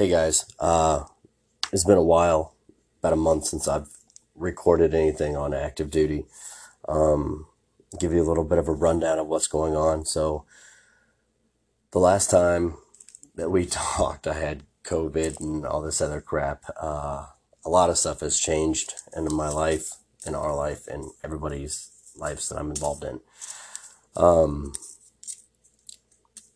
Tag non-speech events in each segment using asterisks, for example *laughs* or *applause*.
Hey guys, uh, it's been a while, about a month since I've recorded anything on active duty. Um, give you a little bit of a rundown of what's going on. So, the last time that we *laughs* talked, I had COVID and all this other crap. Uh, a lot of stuff has changed in my life, in our life, and everybody's lives that I'm involved in. Um,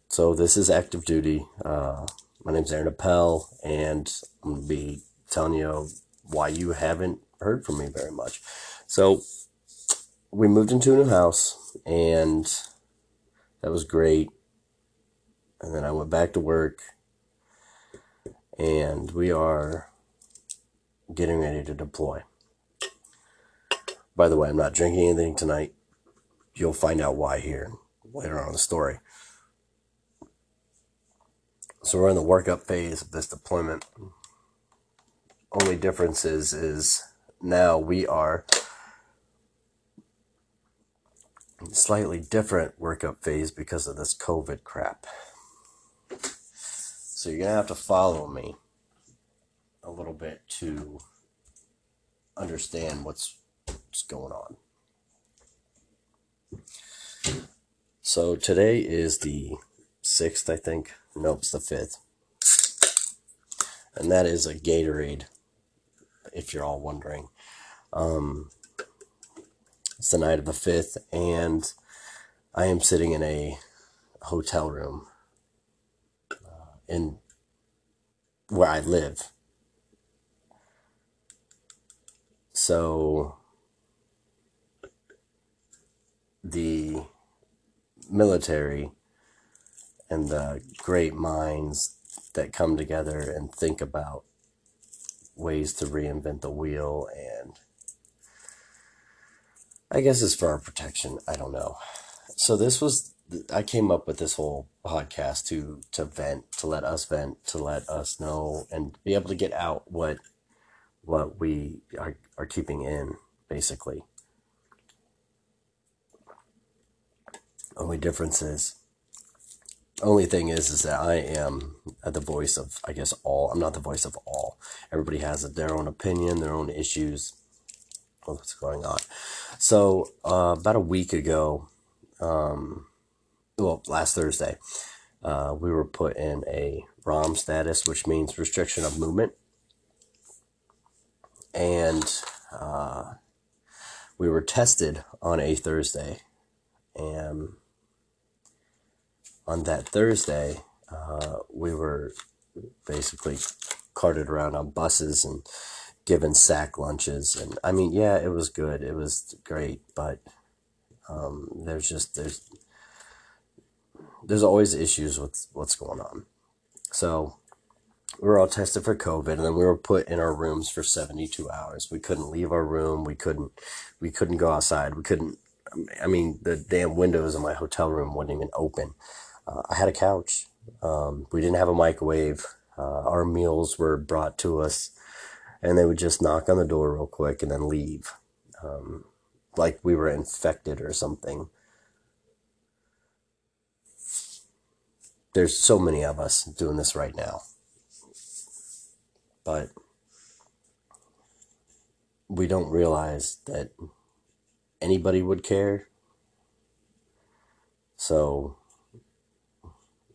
so this is active duty. Uh, my name's Aaron Appel, and I'm going to be telling you why you haven't heard from me very much. So, we moved into a new house, and that was great. And then I went back to work, and we are getting ready to deploy. By the way, I'm not drinking anything tonight. You'll find out why here later on in the story. So we're in the workup phase of this deployment. Only difference is, is now we are slightly different workup phase because of this COVID crap. So you're gonna have to follow me a little bit to understand what's, what's going on. So today is the 6th, I think. Nope, it's the 5th. And that is a Gatorade, if you're all wondering. Um, it's the night of the 5th, and I am sitting in a hotel room uh, in where I live. So the military and the great minds that come together and think about ways to reinvent the wheel and I guess it's for our protection. I don't know. So this was I came up with this whole podcast to to vent, to let us vent, to let us know and be able to get out what what we are, are keeping in, basically. Only difference is only thing is is that I am the voice of I guess all. I'm not the voice of all. Everybody has their own opinion, their own issues. What's going on? So uh, about a week ago, um, well, last Thursday, uh, we were put in a ROM status, which means restriction of movement, and uh, we were tested on a Thursday, and on that Thursday, uh, we were basically carted around on buses and given sack lunches. And I mean, yeah, it was good. It was great, but um, there's just there's there's always issues with what's going on. So we were all tested for COVID, and then we were put in our rooms for 72 hours. We couldn't leave our room. We couldn't we couldn't go outside. We couldn't. I mean, the damn windows in my hotel room wouldn't even open. Uh, I had a couch. Um, we didn't have a microwave. Uh, our meals were brought to us, and they would just knock on the door real quick and then leave, um, like we were infected or something. There's so many of us doing this right now, but we don't realize that anybody would care. So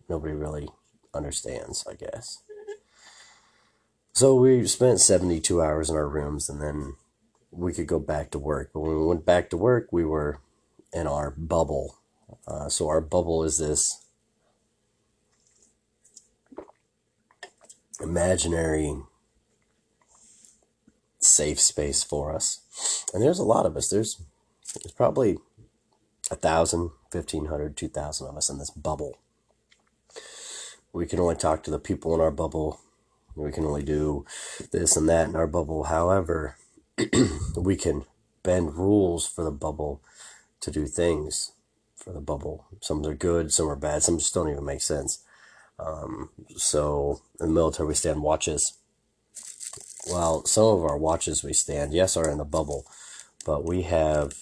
nobody really understands, I guess. So we spent 72 hours in our rooms and then we could go back to work. But when we went back to work, we were in our bubble. Uh, so our bubble is this imaginary safe space for us. And there's a lot of us. There's, there's probably a thousand, fifteen hundred, two thousand of us in this bubble we can only talk to the people in our bubble. We can only do this and that in our bubble. However, *clears throat* we can bend rules for the bubble to do things for the bubble. Some are good, some are bad, some just don't even make sense. Um, so in the military, we stand watches. Well, some of our watches we stand, yes, are in the bubble, but we have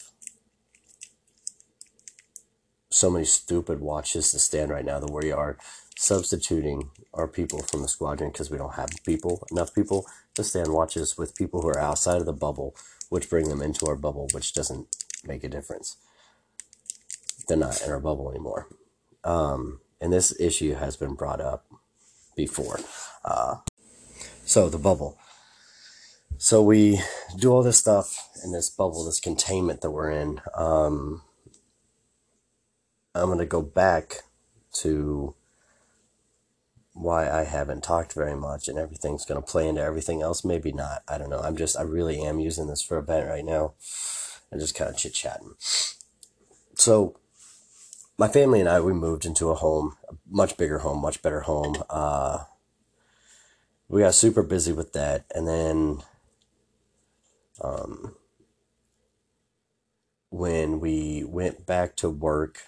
so many stupid watches to stand right now that we are substituting our people from the squadron because we don't have people enough people to stand watches with people who are outside of the bubble, which bring them into our bubble, which doesn't make a difference. They're not in our bubble anymore. Um, and this issue has been brought up before. Uh, so the bubble. So we do all this stuff in this bubble, this containment that we're in. Um, I'm going to go back to why I haven't talked very much and everything's going to play into everything else. Maybe not. I don't know. I'm just, I really am using this for a bent right now and just kind of chit chatting. So, my family and I, we moved into a home, a much bigger home, much better home. Uh, we got super busy with that. And then, um, when we went back to work,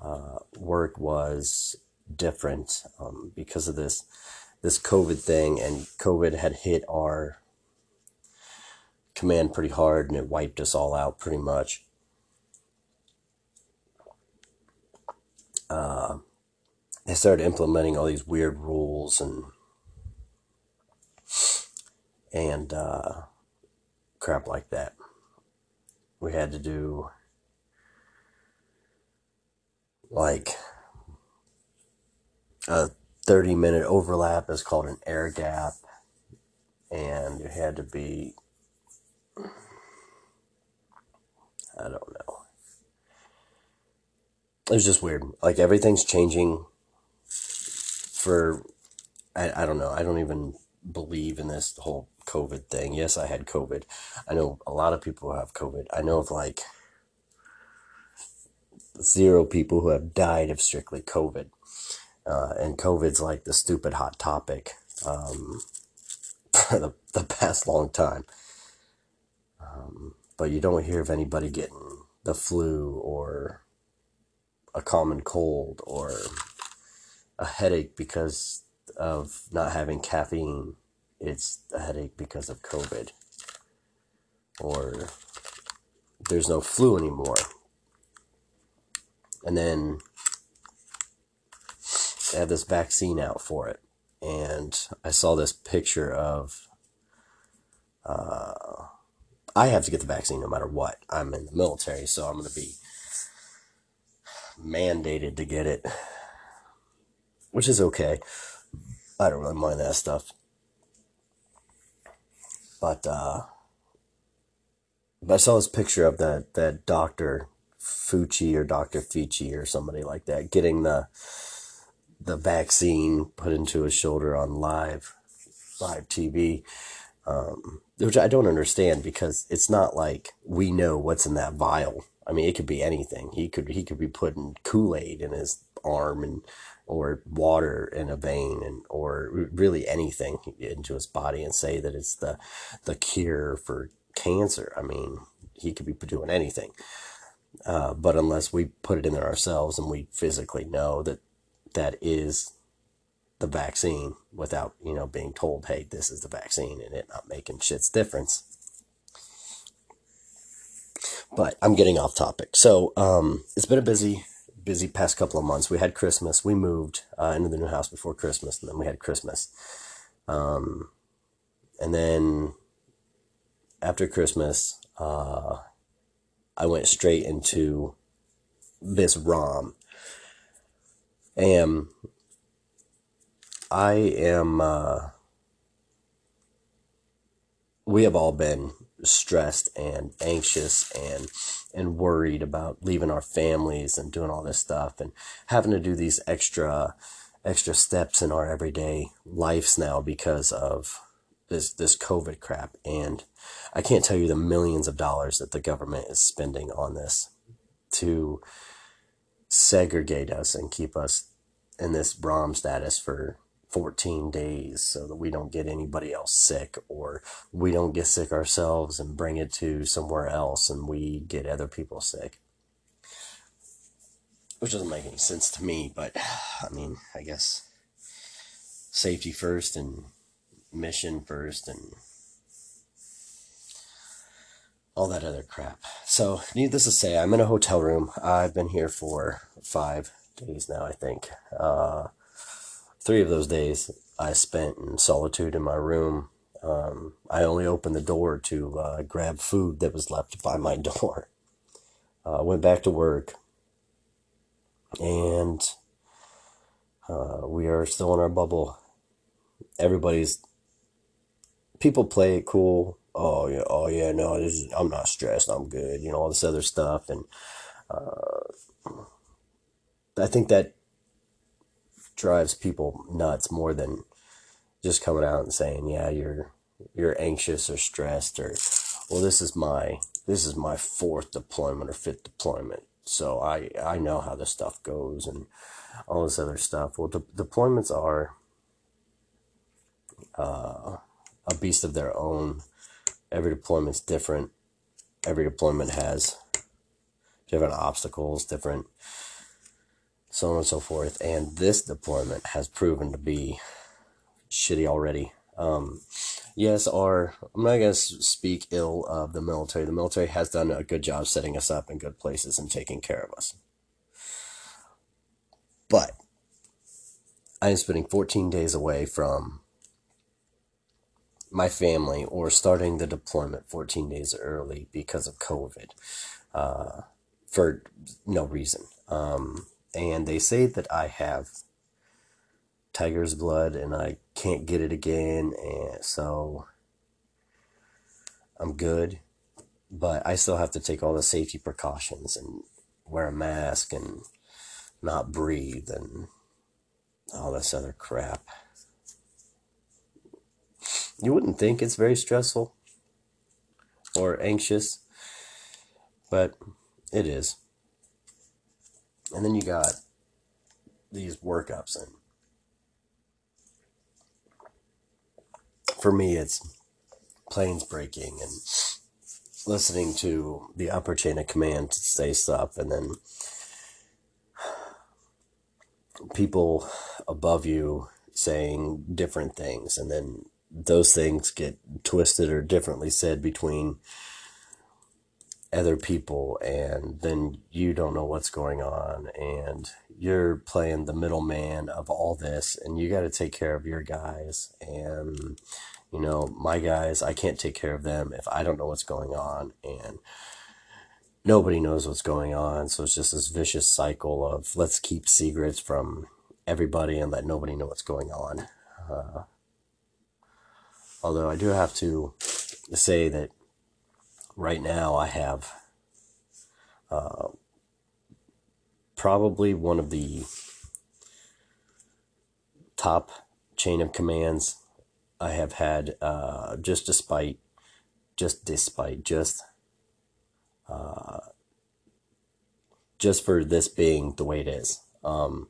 uh, work was different um, because of this this COVID thing, and COVID had hit our command pretty hard, and it wiped us all out pretty much. Uh, they started implementing all these weird rules and and uh, crap like that. We had to do like a 30 minute overlap is called an air gap and you had to be i don't know. It was just weird. Like everything's changing for I, I don't know. I don't even believe in this whole covid thing. Yes i had covid. I know a lot of people have covid. I know of like zero people who have died of strictly covid uh, and COVID's like the stupid hot topic um, for *laughs* the, the past long time. Um, but you don't hear of anybody getting the flu or a common cold or a headache because of not having caffeine. It's a headache because of COVID. Or there's no flu anymore. And then they had this vaccine out for it. And I saw this picture of. Uh, I have to get the vaccine no matter what. I'm in the military, so I'm going to be mandated to get it, which is okay. I don't really mind that stuff. But, uh, but I saw this picture of that, that Dr. Fucci or Dr. Fucci or somebody like that getting the the vaccine put into his shoulder on live live TV, um, which I don't understand because it's not like we know what's in that vial. I mean, it could be anything. He could he could be putting Kool Aid in his arm and or water in a vein and or really anything into his body and say that it's the the cure for cancer. I mean, he could be doing anything. Uh, but unless we put it in there ourselves and we physically know that that is the vaccine without, you know, being told, hey, this is the vaccine and it not making shit's difference. But I'm getting off topic. So um, it's been a busy, busy past couple of months. We had Christmas. We moved uh, into the new house before Christmas, and then we had Christmas. Um, and then after Christmas, uh, I went straight into this ROM. Am I am uh, we have all been stressed and anxious and and worried about leaving our families and doing all this stuff and having to do these extra extra steps in our everyday lives now because of this this COVID crap and I can't tell you the millions of dollars that the government is spending on this to segregate us and keep us in this ROM status for 14 days so that we don't get anybody else sick or we don't get sick ourselves and bring it to somewhere else and we get other people sick. Which doesn't make any sense to me, but *sighs* I mean, I guess safety first and mission first and all that other crap. So, needless to say, I'm in a hotel room. I've been here for five days now, I think. Uh, three of those days I spent in solitude in my room. Um, I only opened the door to uh, grab food that was left by my *laughs* door. Uh, went back to work, and uh, we are still in our bubble. Everybody's people play it cool. Oh yeah, oh yeah, no, this is, I'm not stressed. I'm good. You know all this other stuff, and uh, I think that drives people nuts more than just coming out and saying, "Yeah, you're you're anxious or stressed," or "Well, this is my this is my fourth deployment or fifth deployment, so I I know how this stuff goes," and all this other stuff. Well, de- deployments are uh, beast of their own. Every deployment's different. Every deployment has different obstacles, different so on and so forth. And this deployment has proven to be shitty already. Um, yes, our I'm not gonna speak ill of the military. The military has done a good job setting us up in good places and taking care of us. But I am spending 14 days away from my family or starting the deployment 14 days early because of COVID uh, for no reason. Um, and they say that I have tiger's blood and I can't get it again, and so I'm good. But I still have to take all the safety precautions and wear a mask and not breathe and all this other crap. You wouldn't think it's very stressful or anxious, but it is. And then you got these workups and for me it's planes breaking and listening to the upper chain of command to say stuff and then people above you saying different things and then those things get twisted or differently said between other people and then you don't know what's going on and you're playing the middleman of all this and you got to take care of your guys and you know my guys I can't take care of them if I don't know what's going on and nobody knows what's going on so it's just this vicious cycle of let's keep secrets from everybody and let nobody know what's going on. Uh, Although I do have to say that right now I have uh, probably one of the top chain of commands I have had uh, just despite just despite just uh, just for this being the way it is. Um,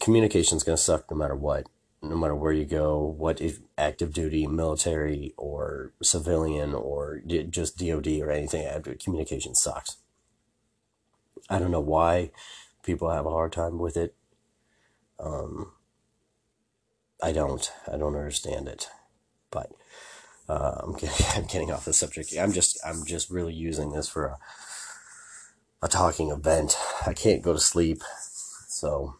communication is going to suck no matter what no matter where you go, what if active duty, military, or civilian, or just DOD or anything, communication sucks. I don't know why people have a hard time with it. Um, I don't. I don't understand it. But uh, I'm getting *laughs* I'm getting off the subject. I'm just I'm just really using this for a a talking event. I can't go to sleep, so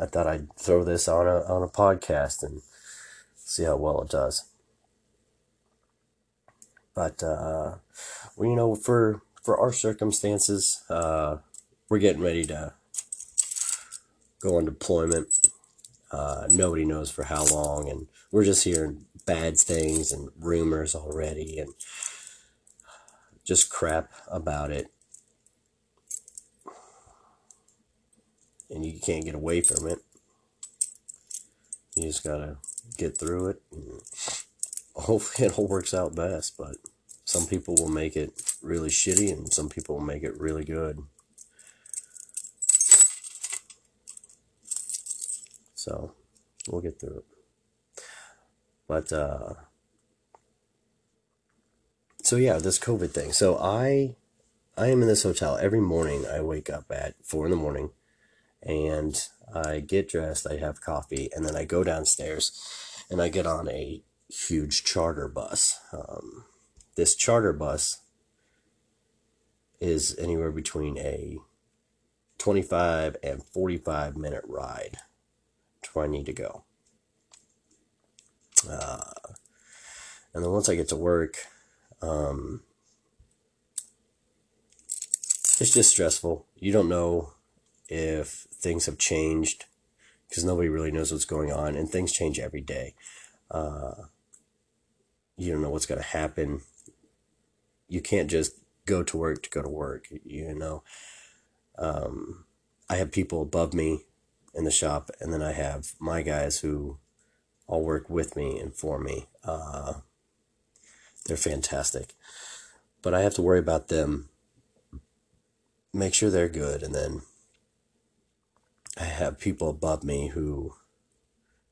I thought I'd throw this on a on a podcast and see how well it does. But uh, well, you know, for for our circumstances, uh, we're getting ready to go on deployment. Uh, nobody knows for how long, and we're just hearing bad things and rumors already, and just crap about it. And you can't get away from it. You just gotta get through it. *laughs* Hopefully, it all works out best. But some people will make it really shitty, and some people will make it really good. So we'll get through it. But uh, so yeah, this COVID thing. So I I am in this hotel every morning. I wake up at four in the morning and I get dressed, I have coffee, and then I go downstairs and I get on a huge charter bus. Um, this charter bus is anywhere between a 25 and 45 minute ride to where I need to go. Uh, and then once I get to work, um, it's just stressful. You don't know if things have changed because nobody really knows what's going on, and things change every day. Uh, you don't know what's going to happen. You can't just go to work to go to work, you know. Um, I have people above me in the shop, and then I have my guys who all work with me and for me. Uh, they're fantastic. But I have to worry about them, make sure they're good, and then have people above me who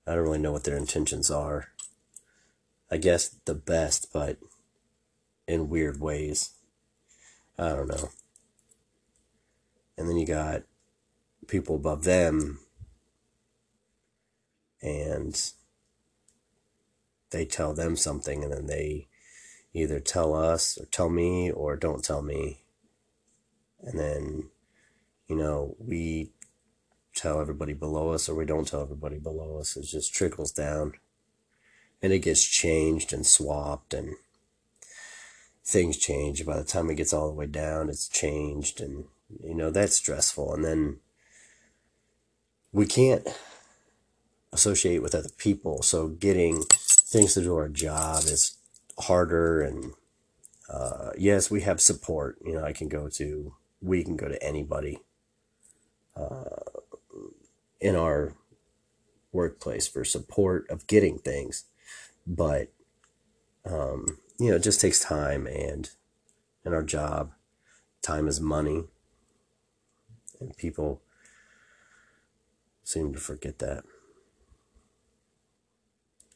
I don't really know what their intentions are. I guess the best, but in weird ways. I don't know. And then you got people above them, and they tell them something, and then they either tell us or tell me or don't tell me. And then, you know, we tell everybody below us or we don't tell everybody below us. It just trickles down and it gets changed and swapped and things change. By the time it gets all the way down, it's changed and you know, that's stressful. And then we can't associate with other people. So getting things to do our job is harder and uh, yes, we have support. You know, I can go to, we can go to anybody uh, in our workplace for support of getting things. But, um, you know, it just takes time and in our job, time is money. And people seem to forget that.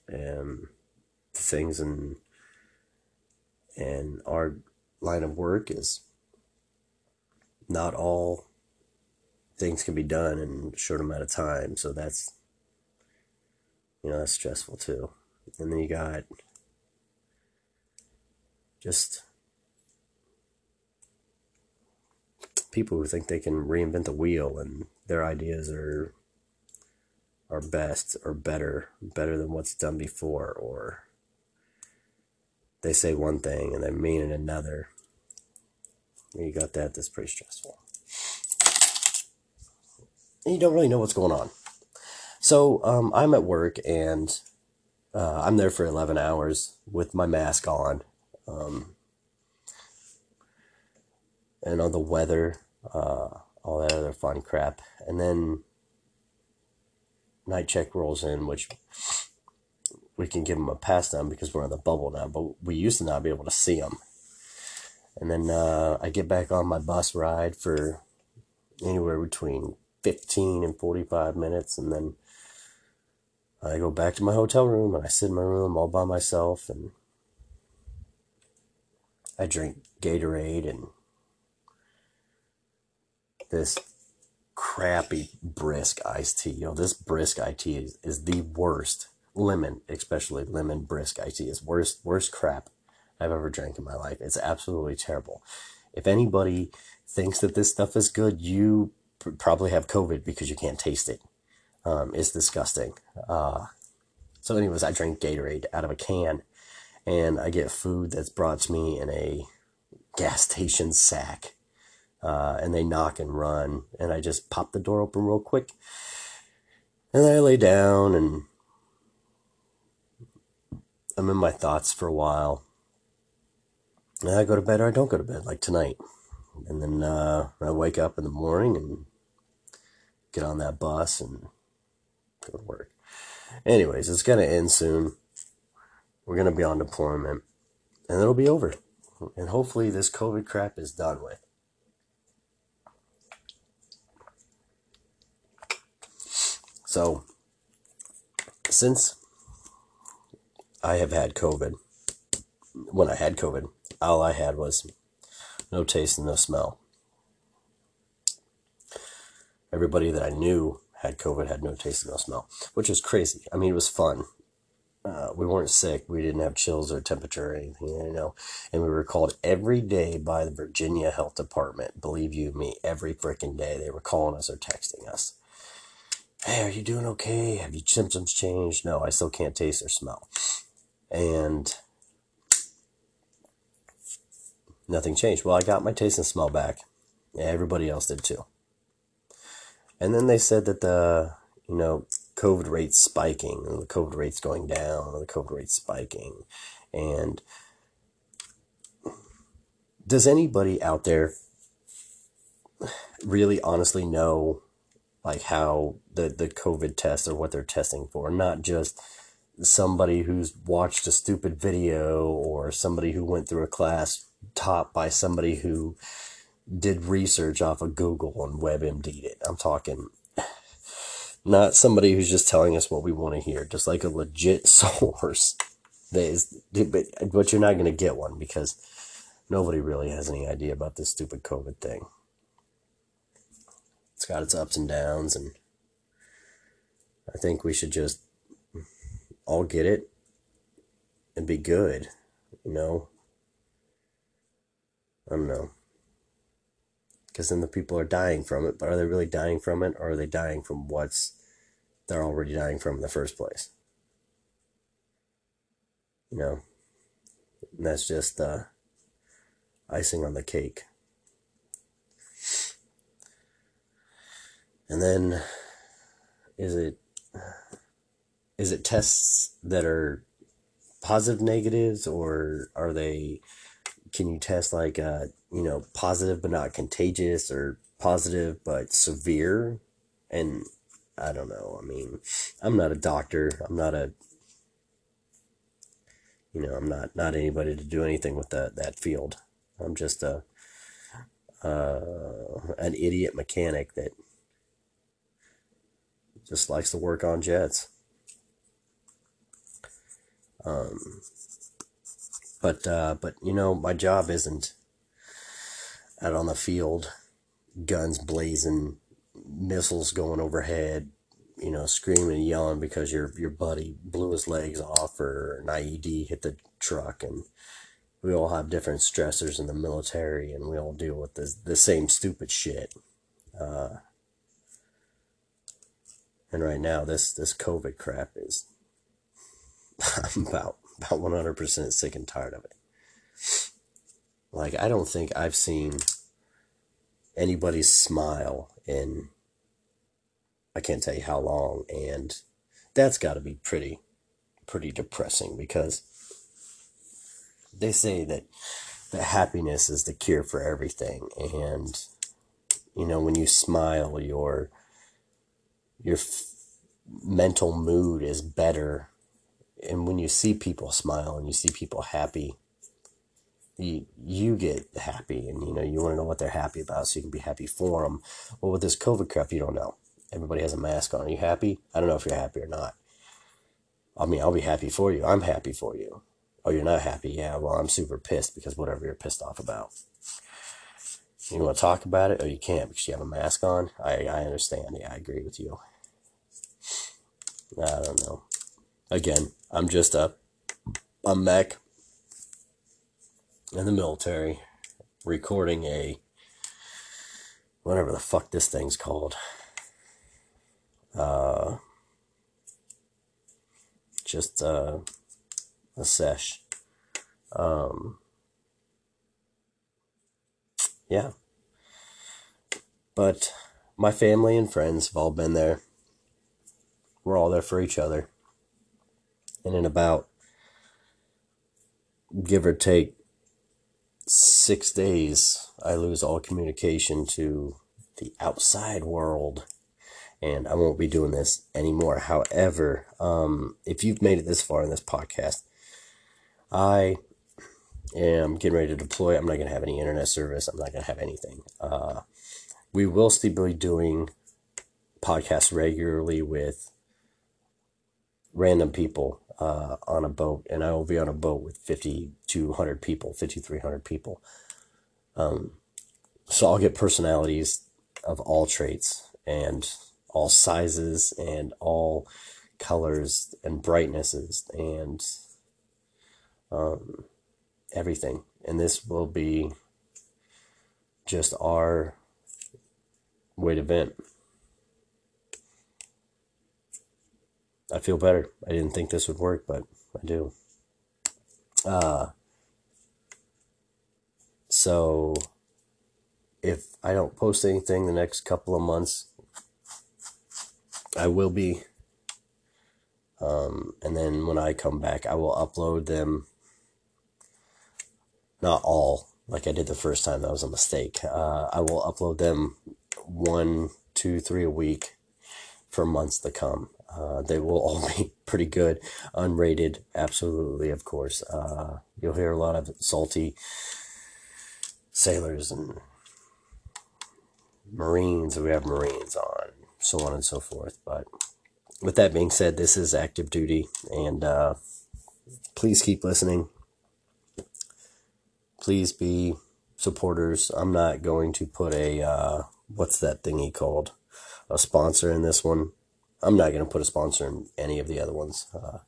And things in and our line of work is not all things can be done in a short amount of time. So that's, you know, that's stressful too. And then you got just people who think they can reinvent the wheel and their ideas are are best or better better than what's done before or they say one thing and they mean it another. You got that, that's pretty stressful. And you don't really know what's going on. So um, I'm at work and uh, I'm there for 11 hours with my mask on. Um, and all the weather, uh, all that other fun crap. And then night check rolls in, which we can give them a pass down because we're in the bubble now, but we used to not be able to see them. And then uh, I get back on my bus ride for anywhere between 15 and 45 minutes, and then I go back to my hotel room and I sit in my room all by myself and I drink Gatorade and this crappy brisk iced tea. You know, this brisk iced tea is, is the worst lemon, especially lemon brisk iced tea is worst worst crap I've ever drank in my life. It's absolutely terrible. If anybody thinks that this stuff is good, you probably have COVID because you can't taste it. Um, it's disgusting. Uh, so, anyways, I drink Gatorade out of a can, and I get food that's brought to me in a gas station sack. Uh, and they knock and run, and I just pop the door open real quick, and then I lay down and I'm in my thoughts for a while. And I go to bed or I don't go to bed, like tonight. And then uh, I wake up in the morning and get on that bus and go to work. Anyways, it's going to end soon. We're going to be on deployment and it'll be over. And hopefully, this COVID crap is done with. So, since I have had COVID. When I had COVID, all I had was no taste and no smell. Everybody that I knew had COVID had no taste and no smell, which was crazy. I mean, it was fun. uh, we weren't sick. We didn't have chills or temperature or anything, you know. And we were called every day by the Virginia Health Department. Believe you me, every freaking day they were calling us or texting us. Hey, are you doing okay? Have your symptoms changed? No, I still can't taste or smell. And nothing changed. Well, I got my taste and smell back. Everybody else did too. And then they said that the, you know, COVID rates spiking, and the COVID rates going down, and the COVID rates spiking. And does anybody out there really honestly know like how the, the COVID test or what they're testing for? Not just somebody who's watched a stupid video or somebody who went through a class taught by somebody who did research off of Google and WebMD'd it. I'm talking not somebody who's just telling us what we want to hear, just like a legit *laughs* source. That is, but, but you're not going to get one because nobody really has any idea about this stupid COVID thing. It's got its ups and downs, and I think we should just all get it and be good, you know? I don't know. Because then the people are dying from it, but are they really dying from it, or are they dying from what's they're already dying from in the first place? You know? And that's just uh, icing on the cake. And then, is it is it tests that are positive negatives or are they can you test like uh you know positive but not contagious or positive but severe? And i don't know i mean i'm not a doctor i'm not a you know i'm not not anybody to do anything with that that field. I'm just a uh an idiot mechanic that just likes to work on jets. Um, but uh, but you know, my job isn't out on the field, guns blazing, missiles going overhead, you know, screaming and yelling because your your buddy blew his legs off or an IED hit the truck, and we all have different stressors in the military, and we all deal with the the same stupid shit. Uh, and right now, this this COVID crap is I'm *laughs* about about 100% sick and tired of it. Like I don't think I've seen anybody smile in I can't tell you how long and that's got to be pretty pretty depressing because they say that that happiness is the cure for everything and you know when you smile your your f- mental mood is better and when you see people smile and you see people happy, you you get happy, and you know you want to know what they're happy about, so you can be happy for them. Well, with this COVID crap, you don't know. Everybody has a mask on. Are you happy? I don't know if you're happy or not. I mean, I'll be happy for you. I'm happy for you. Oh, you're not happy? Yeah, well, I'm super pissed because whatever you're pissed off about. You want to talk about it? Oh, you can't because you have a mask on? I, I understand. Yeah, I agree with you. I don't know. Again, I'm just a, a mech in the military recording a whatever the fuck this thing's called. Uh, just uh, a sesh. Um, yeah. But my family and friends have all been there. We're all there for each other and in about give or take six days, I lose all communication to the outside world. And I won't be doing this anymore. However, um, if you've made it this far in this podcast, I am getting ready to deploy. I'm not going to have any internet service. I'm not going to have anything. Uh, we will still be doing podcasts regularly with random people uh, on a boat, and I will be on a boat with 5,200 people, 5,300 people. Um, so I'll get personalities of all traits and all sizes and all colors and brightnesses and um, everything. And this will be just our way to vent. I feel better. I didn't think this would work, but I do. Uh, so if I don't post anything the next couple of months, I will be. Um, and then when I come back, I will upload them. Not all, like I did the first time. That was a mistake. Uh, I will upload them one, two, three a week for months to come. Uh, they will all *laughs* be pretty good, unrated, absolutely, of course. Uh, you'll hear a lot of salty sailors and Marines. We have Marines on, so on and so forth. But with that being said, this is active duty, and uh, please keep listening. Please be supporters. I'm not going to put a uh, what's that thingy called a sponsor in this one. I'm not going to put a sponsor in any of the other ones. Uh,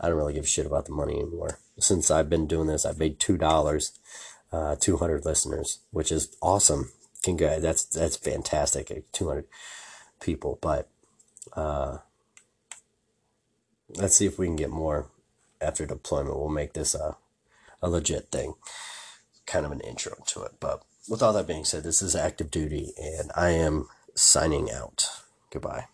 I don't really give a shit about the money anymore. Since I've been doing this, I've made two dollars, uh, 200 listeners, which is awesome. Congrats, that's that's fantastic. 200 people, but uh, let's see if we can get more after deployment. We'll make this a a legit thing, kind of an intro to it. But with all that being said, this is active duty, and I am signing out. Goodbye.